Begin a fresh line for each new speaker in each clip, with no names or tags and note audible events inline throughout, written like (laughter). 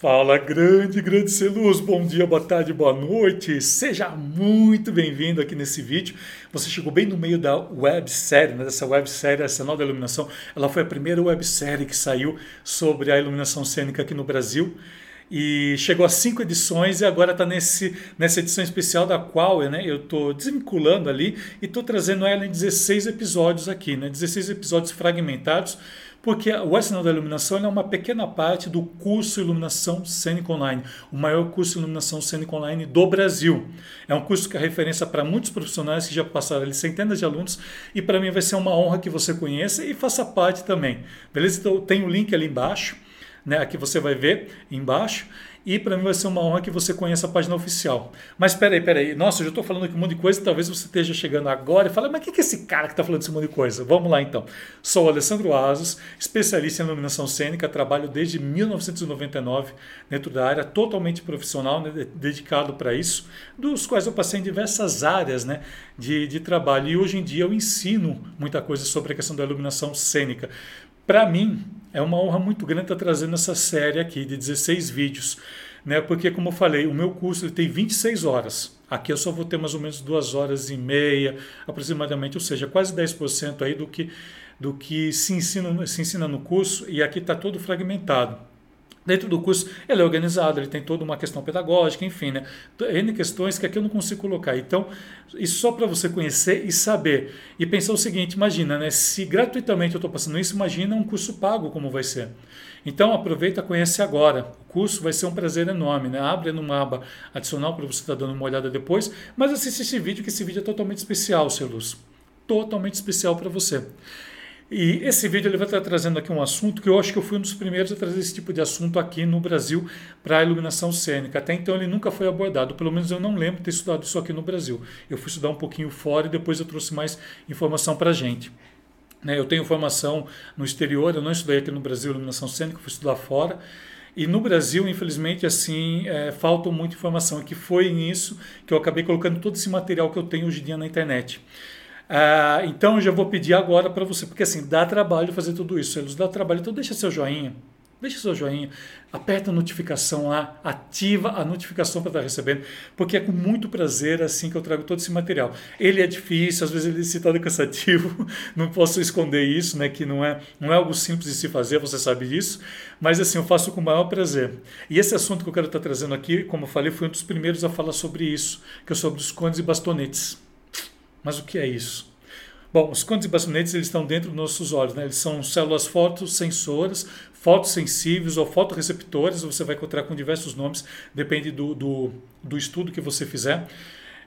Fala, grande, grande Celuz, bom dia, boa tarde, boa noite, seja muito bem-vindo aqui nesse vídeo. Você chegou bem no meio da websérie, né, dessa websérie, essa nova iluminação. Ela foi a primeira websérie que saiu sobre a iluminação cênica aqui no Brasil e chegou a cinco edições e agora está nessa edição especial da qual né, eu estou desvinculando ali e estou trazendo ela em 16 episódios aqui, né, 16 episódios fragmentados porque o Arsenal da Iluminação é uma pequena parte do curso Iluminação Cênica Online, o maior curso de Iluminação Cênica Online do Brasil. É um curso que é referência para muitos profissionais que já passaram ali centenas de alunos e para mim vai ser uma honra que você conheça e faça parte também. Beleza? Então tem o link ali embaixo, né? Aqui você vai ver embaixo e para mim vai ser uma honra que você conheça a página oficial. Mas peraí, peraí, nossa, eu já estou falando aqui um monte de coisa, talvez você esteja chegando agora e fale, mas quem que é esse cara que está falando esse monte de coisa? Vamos lá então. Sou o Alessandro Asos, especialista em iluminação cênica, trabalho desde 1999 dentro da área, totalmente profissional, né, dedicado para isso, dos quais eu passei em diversas áreas né, de, de trabalho. E hoje em dia eu ensino muita coisa sobre a questão da iluminação cênica. Para mim, é uma honra muito grande estar trazendo essa série aqui de 16 vídeos, né? Porque, como eu falei, o meu curso ele tem 26 horas. Aqui eu só vou ter mais ou menos duas horas e meia, aproximadamente, ou seja, quase 10% aí do que, do que se, ensina, se ensina no curso, e aqui está todo fragmentado. Dentro do curso, ele é organizado, ele tem toda uma questão pedagógica, enfim, né? N questões que aqui eu não consigo colocar. Então, isso só para você conhecer e saber. E pensar o seguinte: imagina, né? Se gratuitamente eu estou passando isso, imagina um curso pago como vai ser. Então, aproveita, conhece agora. O curso vai ser um prazer enorme, né? Abre numa aba adicional para você estar tá dando uma olhada depois, mas assiste esse vídeo, que esse vídeo é totalmente especial, seu Luz. Totalmente especial para você. E esse vídeo ele vai estar trazendo aqui um assunto que eu acho que eu fui um dos primeiros a trazer esse tipo de assunto aqui no Brasil para a iluminação cênica. Até então ele nunca foi abordado, pelo menos eu não lembro ter estudado isso aqui no Brasil. Eu fui estudar um pouquinho fora e depois eu trouxe mais informação para a gente. Né, eu tenho formação no exterior, eu não estudei aqui no Brasil iluminação cênica, fui estudar fora. E no Brasil, infelizmente, assim, é, falta muita informação. E que foi nisso que eu acabei colocando todo esse material que eu tenho hoje em dia na internet. Ah, então eu já vou pedir agora para você, porque assim, dá trabalho fazer tudo isso. Eles dá trabalho, então deixa seu joinha. Deixa seu joinha, aperta a notificação lá, ativa a notificação para estar recebendo, porque é com muito prazer assim que eu trago todo esse material. Ele é difícil, às vezes ele é citado (laughs) cansativo, não posso esconder isso, né, que não é, não é algo simples de se fazer, você sabe disso, mas assim, eu faço com o maior prazer. E esse assunto que eu quero estar trazendo aqui, como eu falei, foi um dos primeiros a falar sobre isso, que é sobre os cones e bastonetes. Mas o que é isso? Bom, os cones e bastonetes eles estão dentro dos nossos olhos, né? eles são células fotossensoras, fotossensíveis ou fotoreceptores, você vai encontrar com diversos nomes, depende do, do, do estudo que você fizer.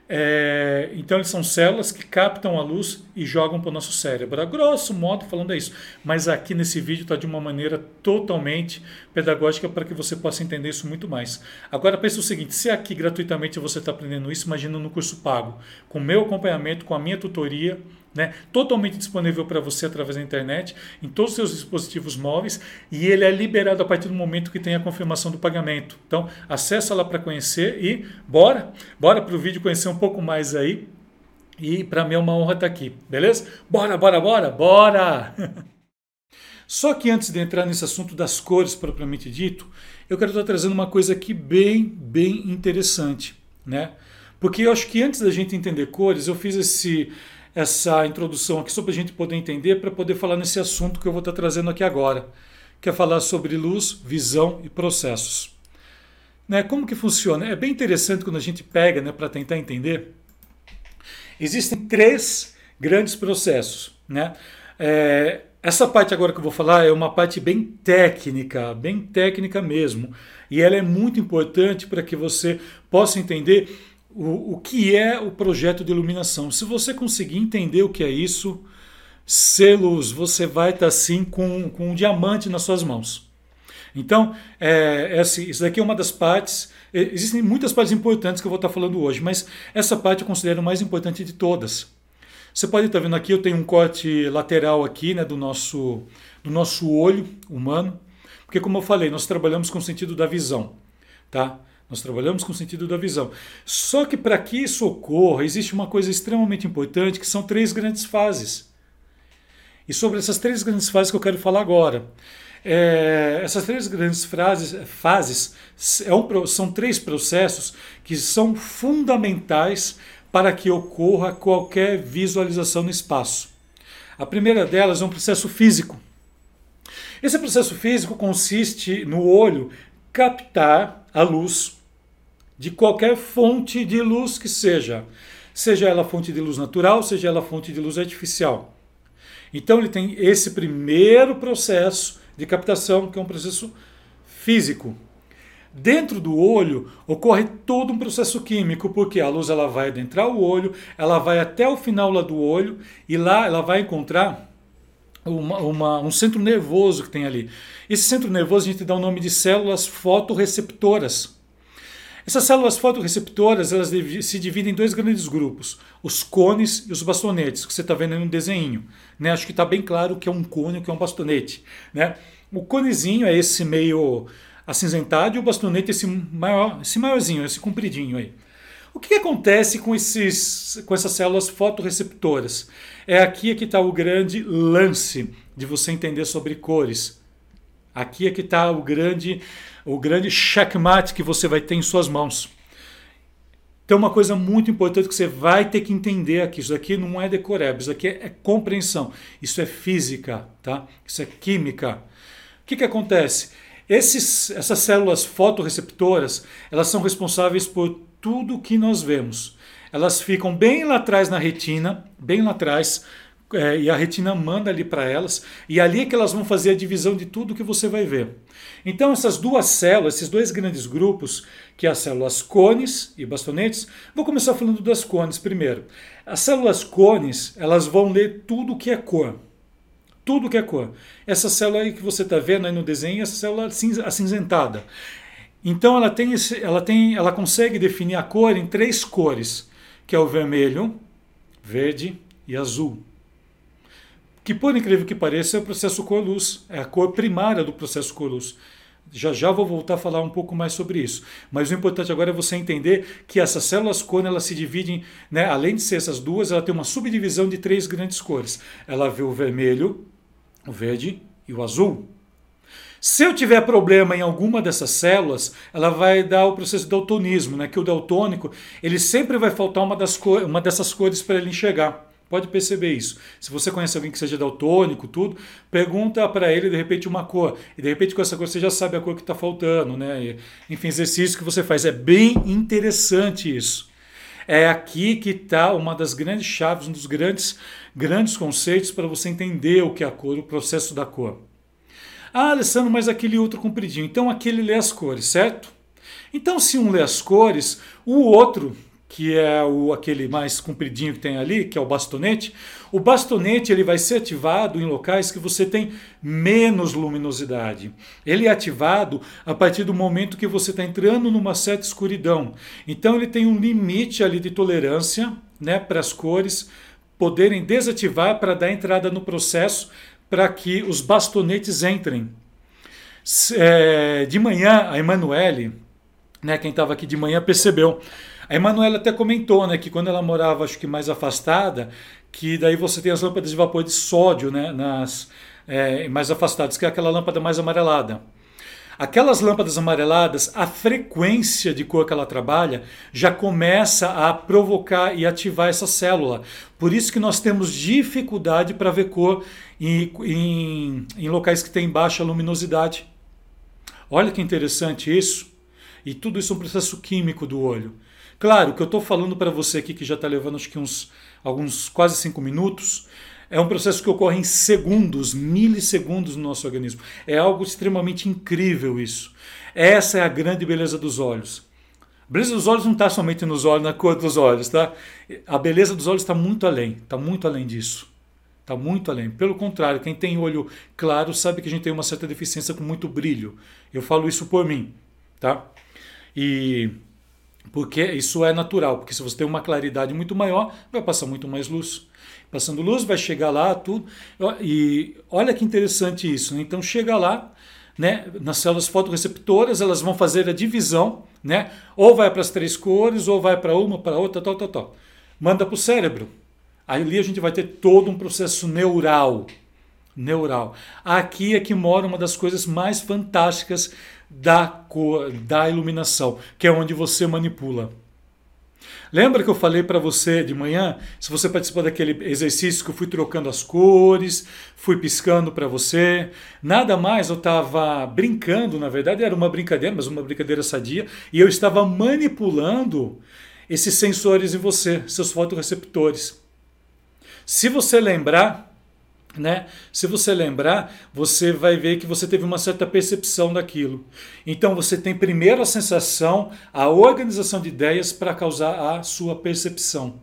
É, então, eles são células que captam a luz e jogam para o nosso cérebro. A grosso modo, falando é isso. Mas aqui nesse vídeo está de uma maneira totalmente pedagógica para que você possa entender isso muito mais. Agora, pense o seguinte: se aqui gratuitamente você está aprendendo isso, imagina no curso pago, com meu acompanhamento, com a minha tutoria né? totalmente disponível para você através da internet, em todos os seus dispositivos móveis, e ele é liberado a partir do momento que tem a confirmação do pagamento. Então, acessa lá para conhecer e bora, bora para o vídeo conhecer um pouco mais aí. E para mim é uma honra estar aqui, beleza? Bora, bora, bora, bora! (laughs) Só que antes de entrar nesse assunto das cores propriamente dito, eu quero estar trazendo uma coisa aqui bem, bem interessante, né? Porque eu acho que antes da gente entender cores, eu fiz esse essa introdução aqui só para a gente poder entender, para poder falar nesse assunto que eu vou estar trazendo aqui agora, que é falar sobre luz, visão e processos. Né, como que funciona? É bem interessante quando a gente pega né, para tentar entender. Existem três grandes processos. Né? É, essa parte agora que eu vou falar é uma parte bem técnica, bem técnica mesmo. E ela é muito importante para que você possa entender o, o que é o projeto de iluminação. Se você conseguir entender o que é isso, selos, você vai estar assim com, com um diamante nas suas mãos. Então, é, é assim, isso daqui é uma das partes. Existem muitas partes importantes que eu vou estar falando hoje, mas essa parte eu considero mais importante de todas. Você pode estar vendo aqui, eu tenho um corte lateral aqui né, do, nosso, do nosso olho humano, porque como eu falei, nós trabalhamos com o sentido da visão. Tá? Nós trabalhamos com o sentido da visão. Só que para que isso ocorra, existe uma coisa extremamente importante, que são três grandes fases. E sobre essas três grandes fases que eu quero falar agora. é, essas três grandes frases, fases é um, são três processos que são fundamentais para que ocorra qualquer visualização no espaço. A primeira delas é um processo físico. Esse processo físico consiste no olho captar a luz de qualquer fonte de luz que seja, seja ela fonte de luz natural, seja ela fonte de luz artificial. Então ele tem esse primeiro processo de captação, que é um processo físico. Dentro do olho ocorre todo um processo químico, porque a luz ela vai adentrar o olho, ela vai até o final lá do olho e lá ela vai encontrar uma, uma, um centro nervoso que tem ali. Esse centro nervoso a gente dá o nome de células fotorreceptoras. Essas células fotorreceptoras elas se dividem em dois grandes grupos, os cones e os bastonetes, que você está vendo aí no desenho. Né? Acho que está bem claro o que é um cone e o que é um bastonete. Né? O conezinho é esse meio acinzentado e o bastonete esse, maior, esse maiorzinho, esse compridinho aí. O que, acontece com, esses, com essas células fotorreceptoras? É aqui é que está o grande lance de você entender sobre cores. Aqui é que está o grande, o grande checkmate que você vai ter em suas mãos. Então, uma coisa muito importante que você vai ter que entender aqui: isso aqui não é decoreba, isso aqui é, é compreensão, isso é física, tá? isso é química. O que, que acontece? Esses, essas células fotorreceptoras elas são responsáveis por tudo que nós vemos. Elas ficam bem lá atrás na retina, bem lá atrás, é, e a retina manda ali para elas, e ali é que elas vão fazer a divisão de tudo que você vai ver. Então, essas duas células, esses dois grandes grupos, que é as células cones e bastonetes, vou começar falando das cones primeiro. As células cones, elas vão ler tudo que é cor. Tudo que é cor. Essa célula aí que você está vendo aí no desenho, essa célula acinzentada. Então ela tem, esse, ela tem, ela consegue definir a cor em três cores, que é o vermelho, verde e azul que por incrível que pareça é o processo cor-luz, é a cor primária do processo cor-luz. Já já vou voltar a falar um pouco mais sobre isso. Mas o importante agora é você entender que essas células cor elas se dividem, né, além de ser essas duas, ela tem uma subdivisão de três grandes cores. Ela vê o vermelho, o verde e o azul. Se eu tiver problema em alguma dessas células, ela vai dar o processo de daltonismo, né? que o daltônico ele sempre vai faltar uma, das uma dessas cores para ele enxergar. Pode perceber isso. Se você conhece alguém que seja daltônico, tudo, pergunta para ele de repente uma cor. E de repente com essa cor você já sabe a cor que está faltando, né? E, enfim, exercício que você faz. É bem interessante isso. É aqui que está uma das grandes chaves, um dos grandes, grandes conceitos para você entender o que é a cor, o processo da cor. Ah, Alessandro, mas aquele outro compridinho. Então aquele lê as cores, certo? Então, se um lê as cores, o outro que é o, aquele mais compridinho que tem ali, que é o bastonete, o bastonete ele vai ser ativado em locais que você tem menos luminosidade. Ele é ativado a partir do momento que você está entrando numa certa escuridão. Então ele tem um limite ali de tolerância né, para as cores poderem desativar para dar entrada no processo para que os bastonetes entrem. É, de manhã, a Emanuele, né, quem estava aqui de manhã, percebeu a Emanuela até comentou, né, que quando ela morava, acho que mais afastada, que daí você tem as lâmpadas de vapor de sódio, né, nas é, mais afastadas, que é aquela lâmpada mais amarelada. Aquelas lâmpadas amareladas, a frequência de cor que ela trabalha já começa a provocar e ativar essa célula. Por isso que nós temos dificuldade para ver cor em, em, em locais que têm baixa luminosidade. Olha que interessante isso. E tudo isso é um processo químico do olho. Claro, que eu estou falando para você aqui, que já está levando acho que uns alguns quase cinco minutos, é um processo que ocorre em segundos, milissegundos no nosso organismo. É algo extremamente incrível isso. Essa é a grande beleza dos olhos. A beleza dos olhos não está somente nos olhos, na cor dos olhos, tá? A beleza dos olhos está muito além, está muito além disso. Está muito além. Pelo contrário, quem tem olho claro sabe que a gente tem uma certa deficiência com muito brilho. Eu falo isso por mim, tá? E porque isso é natural, porque se você tem uma claridade muito maior, vai passar muito mais luz. Passando luz, vai chegar lá, tudo. E olha que interessante isso. Né? Então chega lá, né, nas células fotorreceptoras, elas vão fazer a divisão, né? Ou vai para as três cores, ou vai para uma, para outra, tal, tal, tal. Manda para o cérebro. Ali a gente vai ter todo um processo neural. Neural. Aqui é que mora uma das coisas mais fantásticas da cor, da iluminação, que é onde você manipula. Lembra que eu falei para você de manhã, se você participou daquele exercício que eu fui trocando as cores, fui piscando para você, nada mais, eu estava brincando, na verdade era uma brincadeira, mas uma brincadeira sadia, e eu estava manipulando esses sensores em você, seus fotoreceptores. Se você lembrar, né? Se você lembrar, você vai ver que você teve uma certa percepção daquilo. Então você tem primeiro a sensação, a organização de ideias para causar a sua percepção.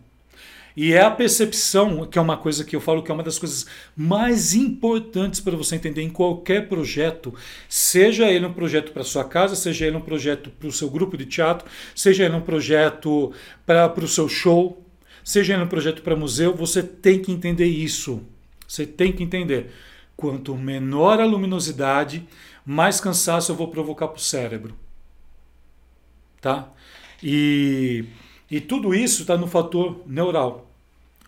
E é a percepção que é uma coisa que eu falo que é uma das coisas mais importantes para você entender em qualquer projeto, seja ele um projeto para sua casa, seja ele um projeto para o seu grupo de teatro, seja ele um projeto para o seu show, seja ele um projeto para museu, você tem que entender isso. Você tem que entender. Quanto menor a luminosidade, mais cansaço eu vou provocar para o cérebro. Tá? E, e tudo isso está no fator neural.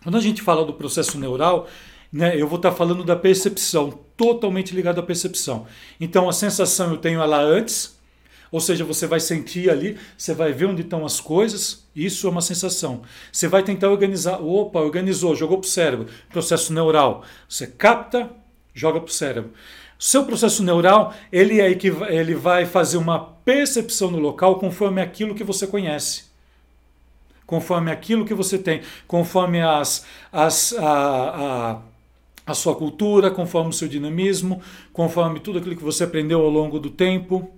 Quando a gente fala do processo neural, né, eu vou estar tá falando da percepção, totalmente ligado à percepção. Então a sensação eu tenho ela antes, ou seja, você vai sentir ali, você vai ver onde estão as coisas, isso é uma sensação. Você vai tentar organizar, opa, organizou, jogou para o cérebro, processo neural. Você capta, joga para o cérebro. Seu processo neural, ele, é que, ele vai fazer uma percepção no local conforme aquilo que você conhece. Conforme aquilo que você tem, conforme as, as, a, a, a sua cultura, conforme o seu dinamismo, conforme tudo aquilo que você aprendeu ao longo do tempo.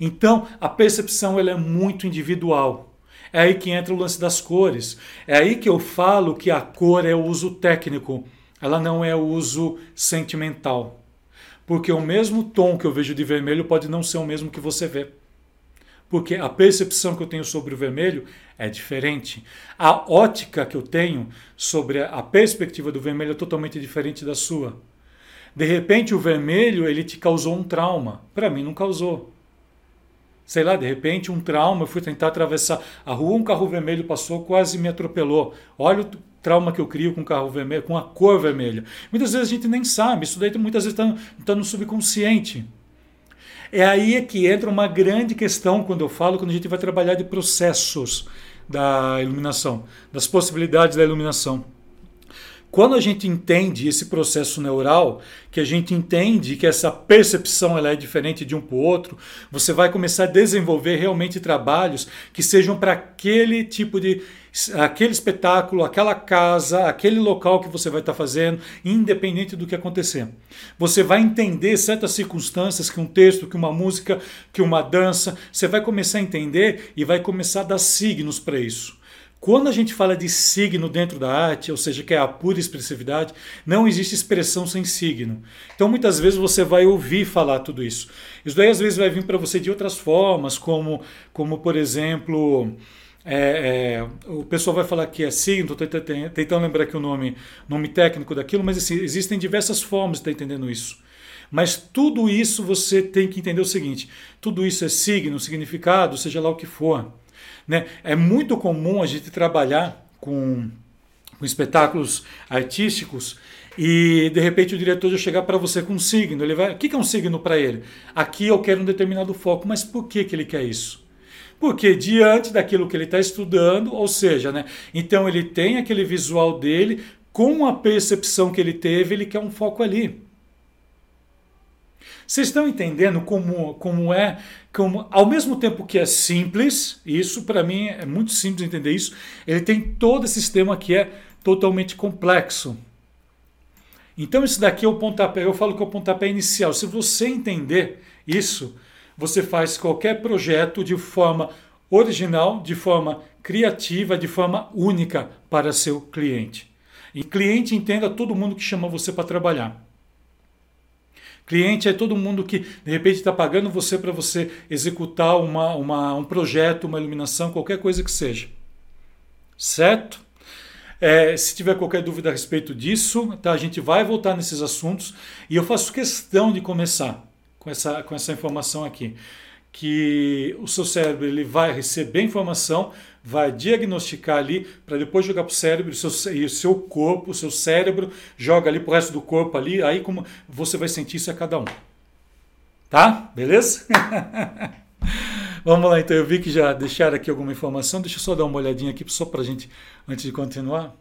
Então, a percepção ela é muito individual. É aí que entra o lance das cores. É aí que eu falo que a cor é o uso técnico, ela não é o uso sentimental. Porque o mesmo tom que eu vejo de vermelho pode não ser o mesmo que você vê. Porque a percepção que eu tenho sobre o vermelho é diferente. A ótica que eu tenho sobre a perspectiva do vermelho é totalmente diferente da sua. De repente o vermelho ele te causou um trauma. Para mim não causou sei lá, de repente um trauma, eu fui tentar atravessar a rua, um carro vermelho passou, quase me atropelou. Olha o trauma que eu crio com o carro vermelho, com a cor vermelha. Muitas vezes a gente nem sabe, isso daí muitas vezes está tá no subconsciente. É aí é que entra uma grande questão quando eu falo, quando a gente vai trabalhar de processos da iluminação, das possibilidades da iluminação. Quando a gente entende esse processo neural, que a gente entende que essa percepção ela é diferente de um para o outro, você vai começar a desenvolver realmente trabalhos que sejam para aquele tipo de aquele espetáculo, aquela casa, aquele local que você vai estar fazendo, independente do que acontecer. Você vai entender certas circunstâncias que um texto, que uma música, que uma dança, você vai começar a entender e vai começar a dar signos para isso. Quando a gente fala de signo dentro da arte, ou seja, que é a pura expressividade, não existe expressão sem signo. Então muitas vezes você vai ouvir falar tudo isso. Isso daí às vezes vai vir para você de outras formas, como, como por exemplo, é, é, o pessoal vai falar que é signo, estou tentando lembrar aqui o nome, nome técnico daquilo, mas assim, existem diversas formas de estar entendendo isso. Mas tudo isso você tem que entender o seguinte: tudo isso é signo, significado, seja lá o que for. Né? É muito comum a gente trabalhar com, com espetáculos artísticos e de repente o diretor já chegar para você com um signo. Ele vai, o que é um signo para ele? Aqui eu quero um determinado foco, mas por que, que ele quer isso? Porque diante daquilo que ele está estudando, ou seja, né, então ele tem aquele visual dele, com a percepção que ele teve, ele quer um foco ali. Vocês estão entendendo como, como é, como ao mesmo tempo que é simples, isso para mim é muito simples entender isso, ele tem todo esse sistema que é totalmente complexo. Então isso daqui é o pontapé, eu falo que é o pontapé inicial. Se você entender isso, você faz qualquer projeto de forma original, de forma criativa, de forma única para seu cliente. E cliente entenda todo mundo que chama você para trabalhar. Cliente é todo mundo que de repente está pagando você para você executar uma, uma, um projeto, uma iluminação, qualquer coisa que seja. Certo? É, se tiver qualquer dúvida a respeito disso, tá, a gente vai voltar nesses assuntos e eu faço questão de começar com essa, com essa informação aqui. Que o seu cérebro ele vai receber informação, vai diagnosticar ali para depois jogar para o cérebro e o, seu, e o seu corpo, o seu cérebro joga ali para o resto do corpo ali, aí como você vai sentir isso a cada um. Tá? Beleza? (laughs) Vamos lá, então eu vi que já deixaram aqui alguma informação. Deixa eu só dar uma olhadinha aqui só para gente, antes de continuar.